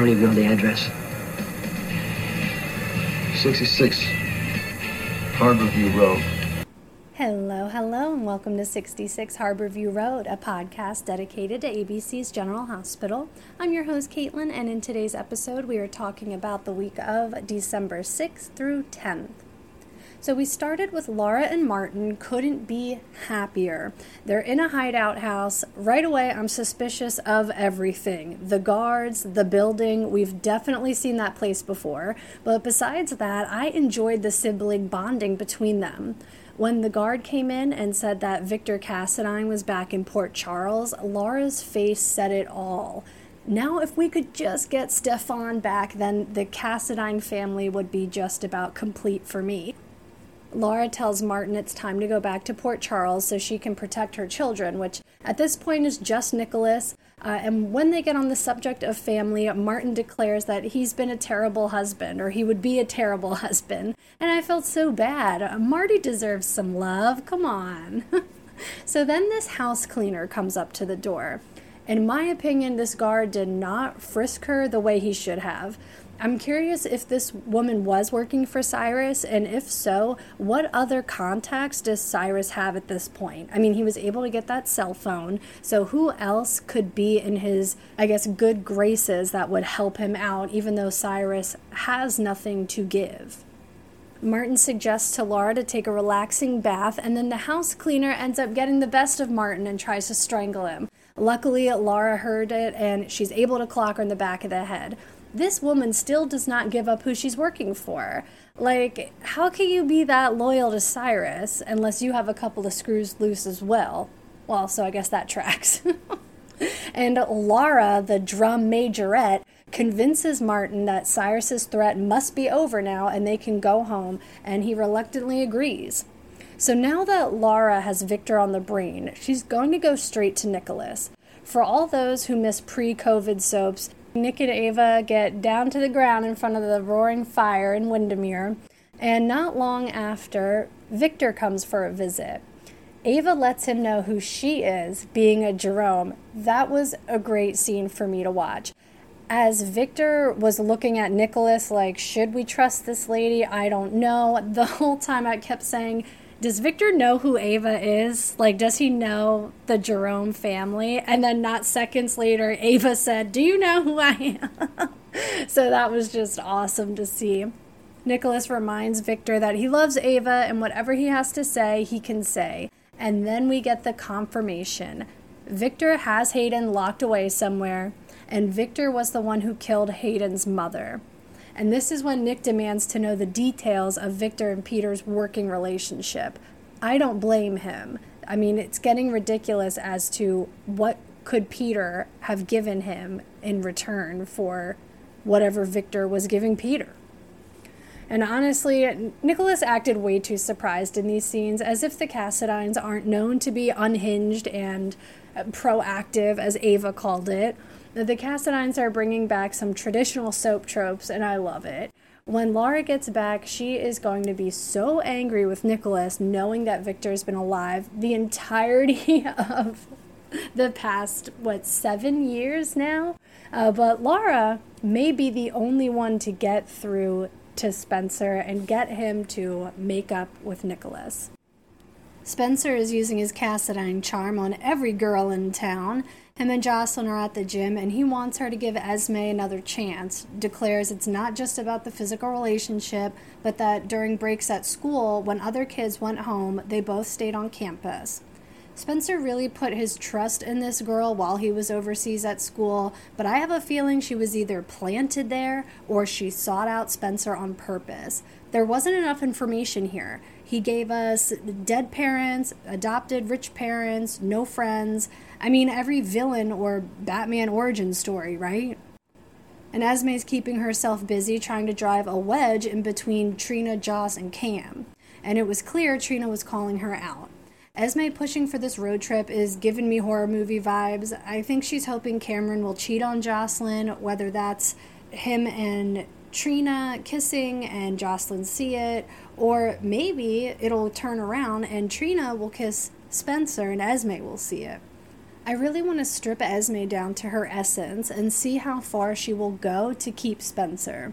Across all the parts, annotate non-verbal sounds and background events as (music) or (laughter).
don't even know the address. 66 Harborview Road. Hello, hello, and welcome to 66 Harborview Road, a podcast dedicated to ABC's General Hospital. I'm your host, Caitlin, and in today's episode, we are talking about the week of December 6th through 10th. So we started with Laura and Martin, couldn't be happier. They're in a hideout house. Right away, I'm suspicious of everything the guards, the building. We've definitely seen that place before. But besides that, I enjoyed the sibling bonding between them. When the guard came in and said that Victor Cassadine was back in Port Charles, Laura's face said it all. Now, if we could just get Stefan back, then the Cassadine family would be just about complete for me. Laura tells Martin it's time to go back to Port Charles so she can protect her children, which at this point is just Nicholas. Uh, and when they get on the subject of family, Martin declares that he's been a terrible husband, or he would be a terrible (laughs) husband. And I felt so bad. Marty deserves some love. Come on. (laughs) so then this house cleaner comes up to the door. In my opinion, this guard did not frisk her the way he should have. I'm curious if this woman was working for Cyrus, and if so, what other contacts does Cyrus have at this point? I mean, he was able to get that cell phone, so who else could be in his, I guess, good graces that would help him out, even though Cyrus has nothing to give? Martin suggests to Laura to take a relaxing bath, and then the house cleaner ends up getting the best of Martin and tries to strangle him. Luckily, Laura heard it and she's able to clock her in the back of the head this woman still does not give up who she's working for. Like, how can you be that loyal to Cyrus unless you have a couple of screws loose as well? Well, so I guess that tracks. (laughs) and Laura, the drum majorette, convinces Martin that Cyrus's threat must be over now and they can go home, and he reluctantly agrees. So now that Laura has Victor on the brain, she's going to go straight to Nicholas. For all those who miss pre COVID soaps, Nick and Ava get down to the ground in front of the roaring fire in Wyndemere, and not long after, Victor comes for a visit. Ava lets him know who she is, being a Jerome. That was a great scene for me to watch. As Victor was looking at Nicholas, like, should we trust this lady? I don't know. The whole time I kept saying, does Victor know who Ava is? Like, does he know the Jerome family? And then, not seconds later, Ava said, Do you know who I am? (laughs) so that was just awesome to see. Nicholas reminds Victor that he loves Ava and whatever he has to say, he can say. And then we get the confirmation. Victor has Hayden locked away somewhere, and Victor was the one who killed Hayden's mother. And this is when Nick demands to know the details of Victor and Peter's working relationship. I don't blame him. I mean, it's getting ridiculous as to what could Peter have given him in return for whatever Victor was giving Peter. And honestly, Nicholas acted way too surprised in these scenes, as if the Cassadines aren't known to be unhinged and proactive, as Ava called it, the Cassadines are bringing back some traditional soap tropes, and I love it. When Laura gets back, she is going to be so angry with Nicholas knowing that Victor's been alive the entirety (laughs) of the past, what, seven years now? Uh, but Laura may be the only one to get through to Spencer and get him to make up with Nicholas. Spencer is using his Cassadine charm on every girl in town. Him and Jocelyn are at the gym, and he wants her to give Esme another chance. Declares it's not just about the physical relationship, but that during breaks at school, when other kids went home, they both stayed on campus. Spencer really put his trust in this girl while he was overseas at school, but I have a feeling she was either planted there or she sought out Spencer on purpose. There wasn't enough information here. He gave us dead parents, adopted rich parents, no friends. I mean, every villain or Batman origin story, right? And Esme's keeping herself busy trying to drive a wedge in between Trina, Joss, and Cam. And it was clear Trina was calling her out. Esme pushing for this road trip is giving me horror movie vibes. I think she's hoping Cameron will cheat on Jocelyn, whether that's him and Trina kissing and Jocelyn see it, or maybe it'll turn around and Trina will kiss Spencer and Esme will see it. I really want to strip Esme down to her essence and see how far she will go to keep Spencer.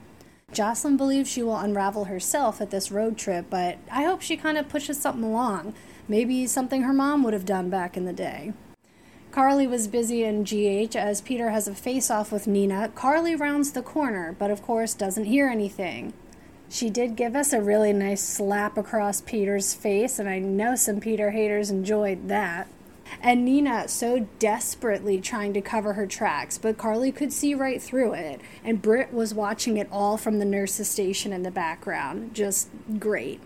Jocelyn believes she will unravel herself at this road trip, but I hope she kind of pushes something along. Maybe something her mom would have done back in the day. Carly was busy in GH as Peter has a face off with Nina. Carly rounds the corner, but of course doesn't hear anything. She did give us a really nice slap across Peter's face, and I know some Peter haters enjoyed that. And Nina so desperately trying to cover her tracks, but Carly could see right through it, and Britt was watching it all from the nurse's station in the background. Just great.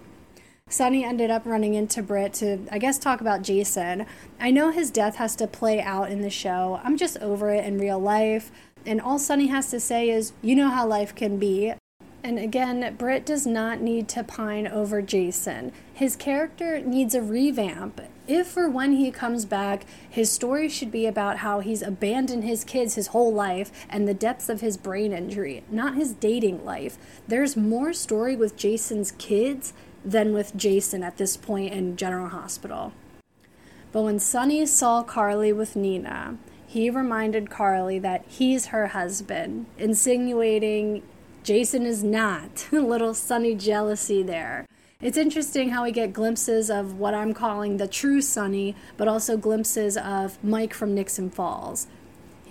Sonny ended up running into Britt to, I guess, talk about Jason. I know his death has to play out in the show. I'm just over it in real life. And all Sonny has to say is, you know how life can be. And again, Britt does not need to pine over Jason. His character needs a revamp. If or when he comes back, his story should be about how he's abandoned his kids his whole life and the depths of his brain injury, not his dating life. There's more story with Jason's kids than with Jason at this point in General Hospital. But when Sonny saw Carly with Nina, he reminded Carly that he's her husband, insinuating Jason is not. (laughs) A little Sonny jealousy there. It's interesting how we get glimpses of what I'm calling the true Sonny, but also glimpses of Mike from Nixon Falls.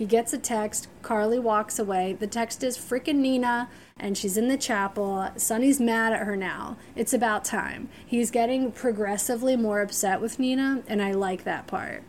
He gets a text. Carly walks away. The text is freaking Nina, and she's in the chapel. Sonny's mad at her now. It's about time. He's getting progressively more upset with Nina, and I like that part.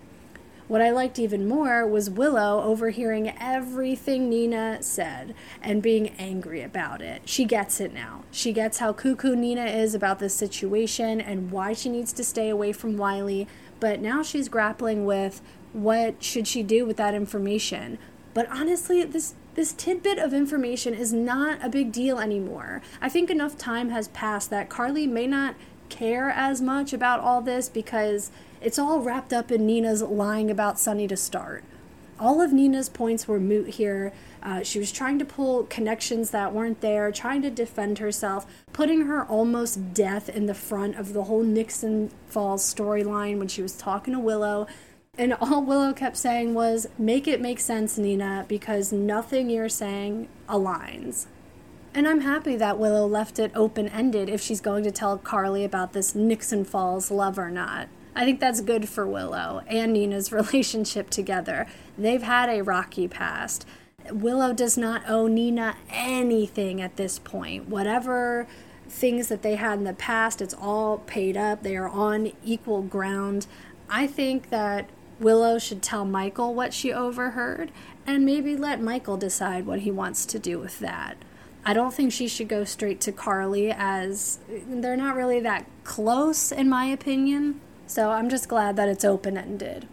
What I liked even more was Willow overhearing everything Nina said and being angry about it. She gets it now. She gets how cuckoo Nina is about this situation and why she needs to stay away from Wiley, but now she's grappling with what should she do with that information. But honestly, this this tidbit of information is not a big deal anymore. I think enough time has passed that Carly may not care as much about all this because it's all wrapped up in Nina's lying about Sonny to start. All of Nina's points were moot here. Uh, she was trying to pull connections that weren't there, trying to defend herself, putting her almost death in the front of the whole Nixon Falls storyline when she was talking to Willow. And all Willow kept saying was, Make it make sense, Nina, because nothing you're saying aligns. And I'm happy that Willow left it open ended if she's going to tell Carly about this Nixon Falls love or not. I think that's good for Willow and Nina's (laughs) relationship together. They've had a rocky past. Willow does not owe Nina anything at this point. Whatever things that they had in the past, it's all paid up. They are on equal ground. I think that Willow should tell Michael what she overheard and maybe let Michael decide what he wants to do with that. I don't think she should go straight to Carly as they're not really that close, in my opinion. So I'm just glad that it's open ended.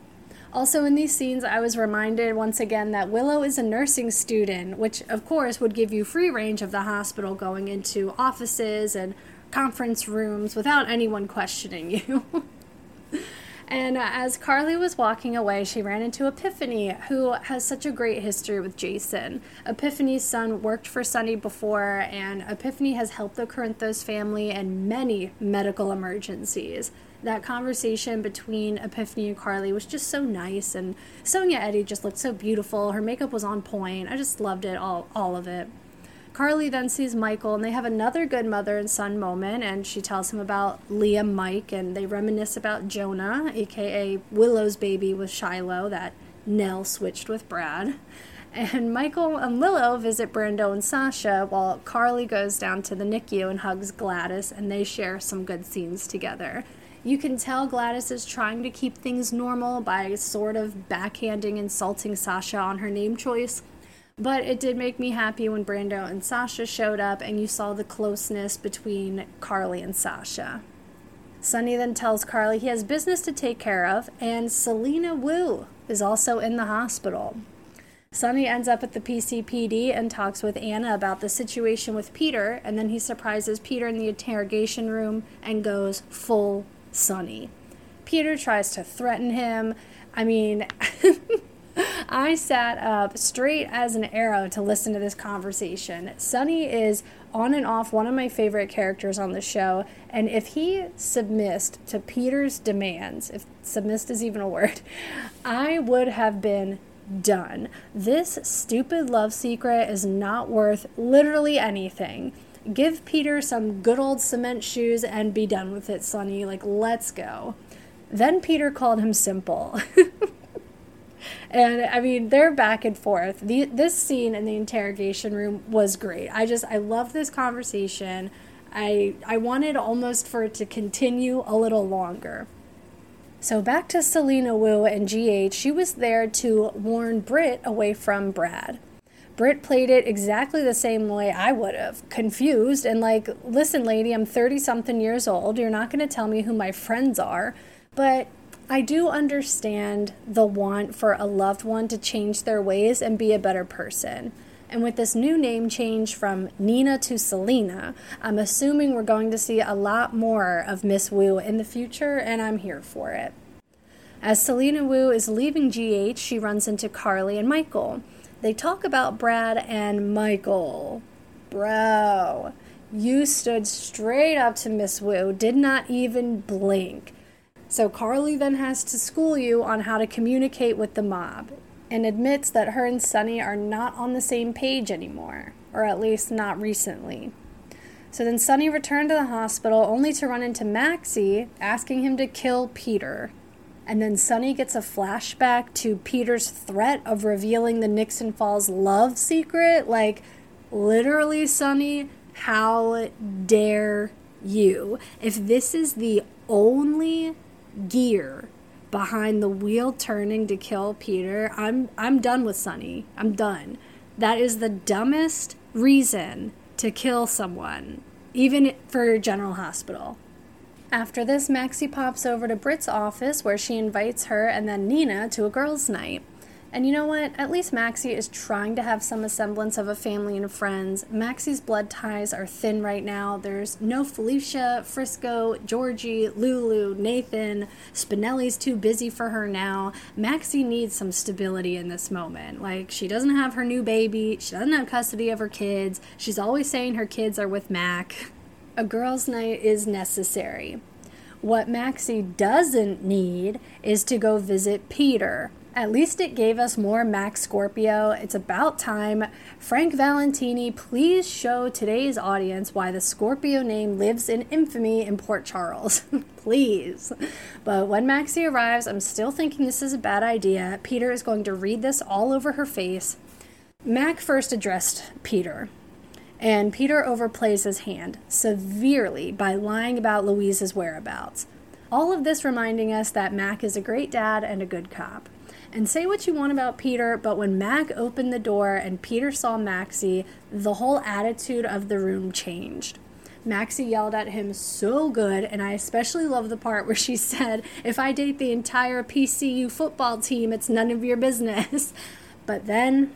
Also, in these scenes, I was reminded once again that Willow is a nursing student, which of course would give you free range of the hospital going into offices and conference rooms without anyone questioning you. (laughs) and as Carly was walking away, she ran into Epiphany, who has such a great history with Jason. Epiphany's son worked for Sonny before, and Epiphany has helped the Corinthos family in many medical emergencies that conversation between Epiphany and Carly was just so nice, and Sonya Eddy just looked so beautiful. Her makeup was on point. I just loved it, all, all of it. Carly then sees Michael, and they have another good mother and son moment, and she tells him about Liam Mike, and they reminisce about Jonah, aka Willow's baby with Shiloh, that Nell switched with Brad. And Michael and Willow visit Brando and Sasha while Carly goes down to the NICU and hugs Gladys, and they share some good scenes together. You can tell Gladys is trying to keep things normal by sort of backhanding, insulting Sasha on her name choice. But it did make me happy when Brando and Sasha showed up and you saw the closeness between Carly and Sasha. Sonny then tells Carly he has business to take care of, and Selina Wu is also in the hospital. Sonny ends up at the PCPD and talks with Anna about the situation with Peter, and then he surprises Peter in the interrogation room and goes full Sonny. Peter tries to threaten him. I mean, (laughs) I sat up straight as an arrow to listen to this conversation. Sonny is on and off one of my favorite characters on the show, and if he submissed to Peter's demands, if submissed is even a word, (laughs) I would have been done. This stupid love secret is not worth literally anything give Peter some good old cement shoes and be done with it, Sonny. Like, let's go. Then Peter called him simple. (laughs) and I mean, they're back and forth. The, this scene in the interrogation room was great. I just, I love this conversation. I, I wanted almost for it to continue a little longer. So back to Selina Wu and GH, she was there to warn Britt away from Brad. Britt played it exactly the same way I would have, confused and like, listen, lady, I'm 30 something years old. You're not going to tell me who my friends are. But I do understand the want for a loved one to change their ways and be a better person. And with this new name change from Nina to Selina, I'm assuming we're going to see a lot more of Miss Wu in the future, and I'm here for it. As Selina Wu is leaving GH, she runs into Carly and Michael. They talk about Brad and Michael. Bro, you stood straight up to Miss Wu, did not even blink. So Carly then has to school you on how to communicate with the mob and admits that her and Sonny are not on the same page anymore, or at least not recently. So then Sonny returned to the hospital only to run into Maxie asking him to kill Peter. And then Sonny gets a flashback to Peter's threat of revealing the Nixon Falls love secret. Like, literally, Sonny, how dare you? If this is the only gear behind the wheel turning to kill Peter, I'm I'm done with Sonny. I'm done. That is the dumbest reason to kill someone, even for General Hospital. After this, Maxie pops over to Britt's office where she invites her and then Nina to a girls' night. And you know what? At least Maxie is trying to have some semblance of a family and friends. Maxie's blood ties are thin right now. There's no Felicia, Frisco, Georgie, Lulu, Nathan. Spinelli's too busy for her now. Maxie needs some stability in this moment. Like, she doesn't have her new baby, she doesn't have custody of her kids. She's always saying her kids are with Mac (laughs) a girls' night is necessary. What Maxie doesn't need is to go visit Peter. At least it gave us more Mac Scorpio. It's about time. Frank Valentini, please show today's audience why the Scorpio name lives in infamy in Port Charles. (laughs) please. But when Maxie arrives, I'm still thinking this is a bad idea. Peter is going to read this all over her face. Mac first addressed Peter. And Peter overplays his hand severely by lying about Louise's whereabouts. All of this reminding us that Mac is a great dad and a good cop. And say what you want about Peter, but when Mac opened the door and Peter saw Maxie, the whole attitude of the room changed. Maxie yelled at him so good, and I especially love the part where she (laughs) said, If I date the entire PCU football team, it's none of your business. (laughs) But then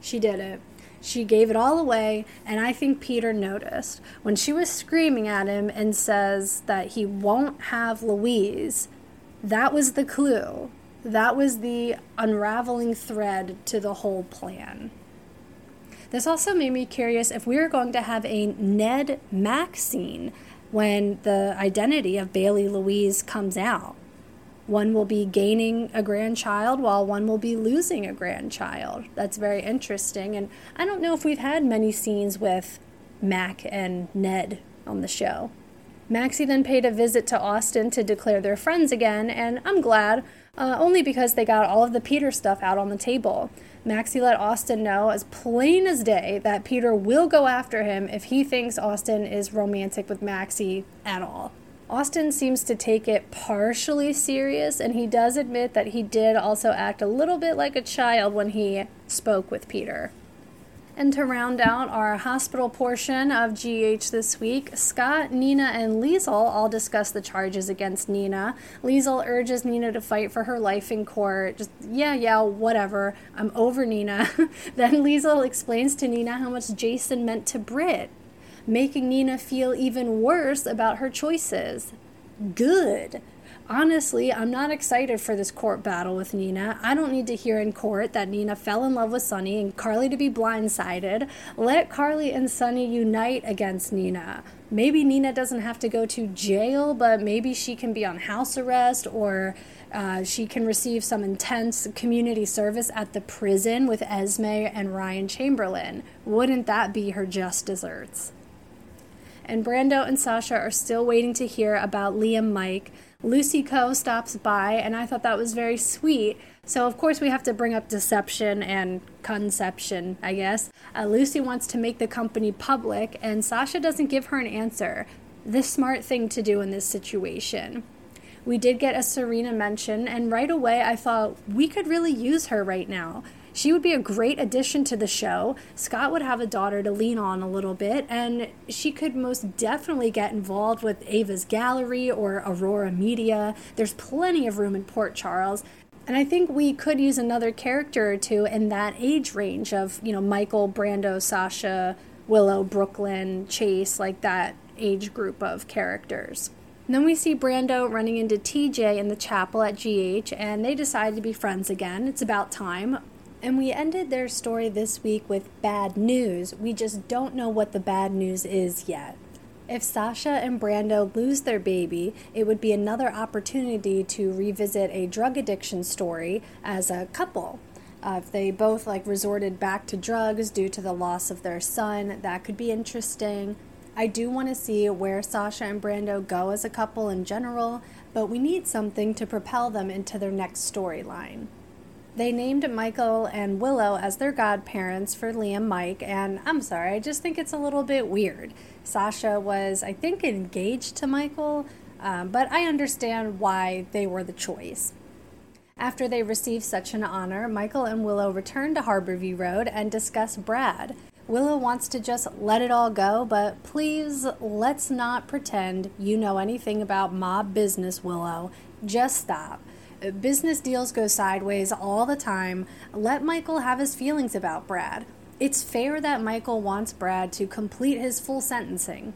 she did it. She gave it all away, and I think Peter noticed. When she was screaming at him and says that he won't have Louise, that was the clue. That was the unraveling thread to the whole plan. This also made me curious if we were going to have a Ned Mac scene when the identity of Bailey Louise comes out. One will be gaining a grandchild while one will be losing a grandchild. That's very interesting. And I don't know if we've had many scenes with Mac and Ned on the show. Maxie then paid a visit to Austin to declare their friends again, and I'm glad, uh, only because they got all of the Peter stuff out on the table. Maxie let Austin know, as plain as day, that Peter will go after him if he thinks Austin is romantic with Maxie at all. Austin seems to take it partially serious, and he does admit that he did also act a little bit like a child when he spoke with Peter. And to round out our hospital portion of GH this week, Scott, Nina, and Liesl all discuss the charges against Nina. Liesl urges Nina to fight for her life in court. Just, yeah, yeah, whatever. I'm over Nina. (laughs) then Liesl explains to Nina how much Jason meant to Britt making Nina feel even worse about her choices. good. Honestly, I'm not excited for this court battle with Nina. I don't need to hear in court that Nina fell in love with Sonny and Carly to be blindsided. Let Carly and Sonny unite against Nina. Maybe Nina doesn't have to go to jail, but maybe she can be on house arrest or uh, she can receive some intense community service at the prison with Esme and Ryan Chamberlain. Wouldn't that be her just desserts? And Brando and Sasha are still waiting to hear about Liam Mike. Lucy Coe stops by, and I thought that was very sweet. So, of course, we have to bring up deception and conception, I guess. Uh, Lucy wants to make the company public, and Sasha doesn't give her an answer. The smart thing to do in this situation. We did get a Serena mention, and right away I thought we could really use her right now. She would be a great addition to the show. Scott would have a daughter to lean on a little bit, and she could most definitely get involved with Ava's Gallery or Aurora Media. There's plenty of room in Port Charles. And I think we could use another character or two in that age range of, you know, Michael, Brando, Sasha, Willow, Brooklyn, Chase, like that age group of characters. And then we see Brando running into TJ in the chapel at GH, and they decide to be friends again. It's about time. And we ended their story this week with bad news. We just don't know what the bad news is yet. If Sasha and Brando lose their baby, it would be another opportunity to revisit a drug addiction story as a couple. Uh, if they both like resorted back to drugs due to the loss of their son, that could be interesting. I do want to see where Sasha and Brando go as a couple in general, but we need something to propel them into their next storyline. They named Michael and Willow as their godparents for Liam Mike, and I'm sorry, I just think it's a little bit weird. Sasha was, I think, engaged to Michael, um, but I understand why they were the choice. After they received such an honor, Michael and Willow return to Harborview Road and discuss Brad. Willow wants to just let it all go, but please let's not pretend you know anything about mob business, Willow. Just stop. Business deals go sideways all the time. Let Michael have his feelings about Brad. It's fair that Michael wants Brad to complete his full sentencing.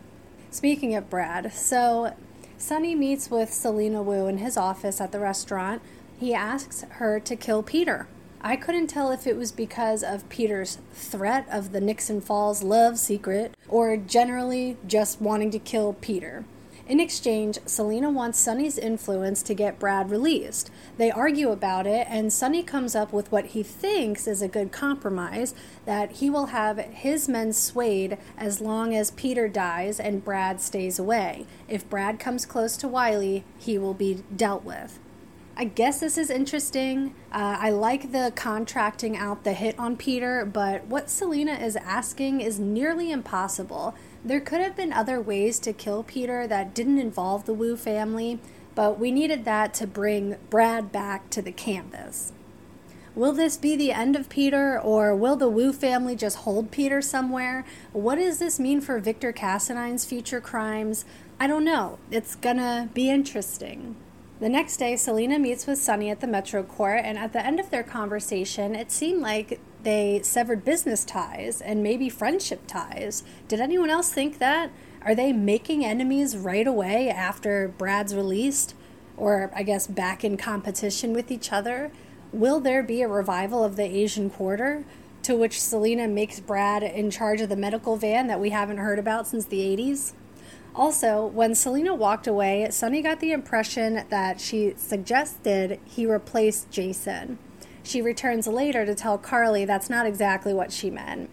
Speaking of Brad, so Sonny meets with Selina Wu in his office at the restaurant. He asks her to kill Peter. I couldn't tell if it was because of Peter's threat of the Nixon Falls love secret or generally just wanting to kill Peter. In exchange, Selina wants Sonny's influence to get Brad released. They argue about it, and Sonny comes up with what he thinks is a good compromise that he will have his men swayed as long as Peter dies and Brad stays away. If Brad comes close to Wiley, he will be dealt with. I guess this is interesting. Uh, I like the contracting out the hit on Peter, but what Selina is asking is nearly impossible. There could have been other ways to kill Peter that didn't involve the Wu family, but we needed that to bring Brad back to the canvas. Will this be the end of Peter, or will the Wu family just hold Peter somewhere? What does this mean for Victor Cassadine's future crimes? I don't know. It's gonna be interesting. The next day, Selina meets with Sonny at the Metro Court, and at the end of their conversation, it seemed like they severed business ties and maybe friendship ties. Did anyone else think that? Are they making enemies right away after Brad's released? Or, I guess, back in competition with each other? Will there be a revival of the Asian Quarter? To which Selina makes Brad in charge of the medical van that we haven't heard about since the 80s? Also, when Selina walked away, Sonny got the impression that she suggested he replace Jason. She returns later to tell Carly that's not exactly what she meant.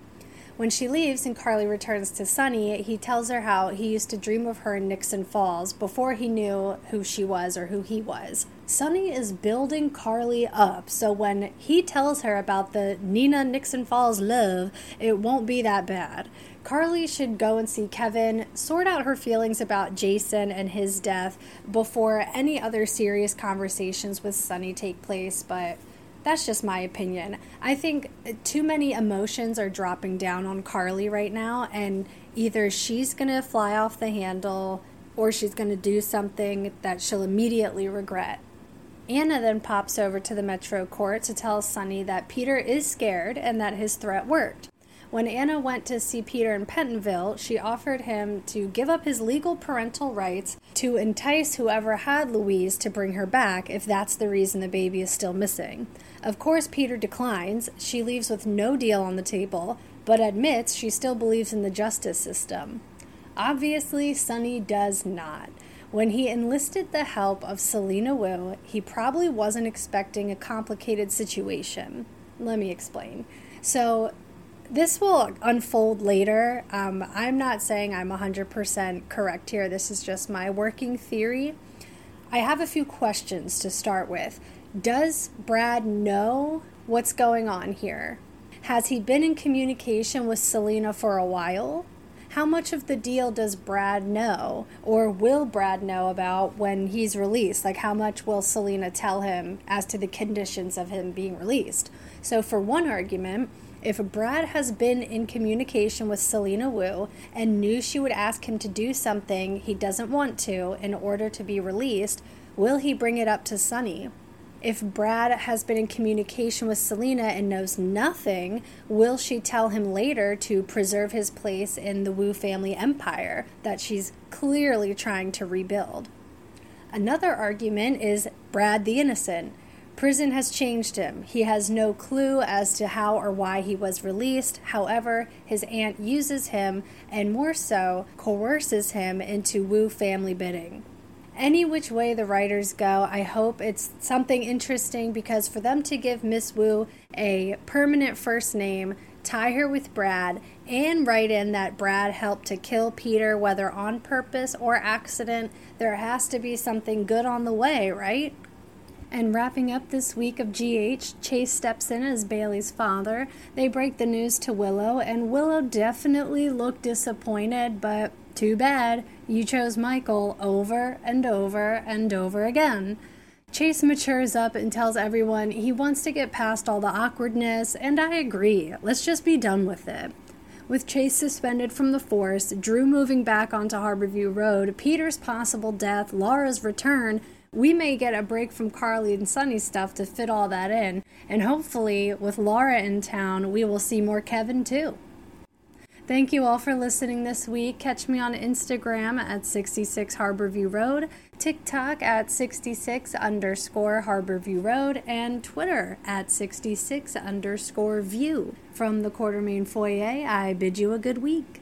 When she leaves and Carly returns to Sonny, he tells her how he used to dream of her in Nixon Falls before he knew who she was or who he was. Sonny is building Carly up, so when he tells her about the Nina Nixon Falls love, it won't be that bad. Carly should go and see Kevin, sort out her feelings about Jason and his death before any other serious conversations with Sonny take place, but that's just my opinion. I think too many emotions are dropping down on Carly right now, and either she's going to fly off the handle or she's going to do something that she'll immediately regret. Anna then pops over to the Metro Court to tell Sonny that Peter is scared and that his threat worked. When Anna went to see Peter in Pentonville, she offered him to give up his legal parental rights to entice whoever had Louise to bring her back if that's the reason the baby is still missing. Of course, Peter declines. She leaves with no deal on the table, but admits she still believes in the justice system. Obviously, Sonny does not. When he enlisted the help of Selina Wu, he probably wasn't expecting a complicated situation. Let me explain. So, this will unfold later. Um, I'm not saying I'm 100% correct here. This is just my working theory. I have a few questions to start with. Does Brad know what's going on here? Has he been in communication with Selina for a while? How much of the deal does Brad know, or will Brad know about when he's released? Like, how much will Selina tell him as to the conditions of him being released? So, for one argument, if Brad has been in communication with Selina Wu and knew she would ask him to do something he doesn't want to in order to be released, will he bring it up to Sonny? If Brad has been in communication with Selina and knows nothing, will she tell him later to preserve his place in the Wu family empire that she's clearly trying to rebuild? Another argument is Brad the innocent. Prison has changed him. He has no clue as to how or why he was released. However, his aunt uses him and more so coerces him into Wu family bidding. Any which way the writers go, I hope it's something interesting because for them to give Miss Wu a permanent first name, tie her with Brad, and write in that Brad helped to kill Peter, whether on purpose or accident, there has to be something good on the way, right? And wrapping up this week of GH, Chase steps in as Bailey's father. They break the news to Willow, and Willow definitely looked disappointed, but too bad. You chose Michael over and over and over again. Chase matures up and tells everyone he wants to get past all the awkwardness, and I agree. Let's just be done with it. With Chase suspended from the force, Drew moving back onto Harborview Road, Peter's possible death, Laura's return, we may get a break from Carly and Sonny's stuff to fit all that in. And hopefully, with Laura in town, we will see more Kevin too. Thank you all for listening this week. Catch me on Instagram at 66 Harborview Road, TikTok at 66 underscore Harborview Road, and Twitter at 66 underscore view. From the Quartermaine Foyer, I bid you a good week.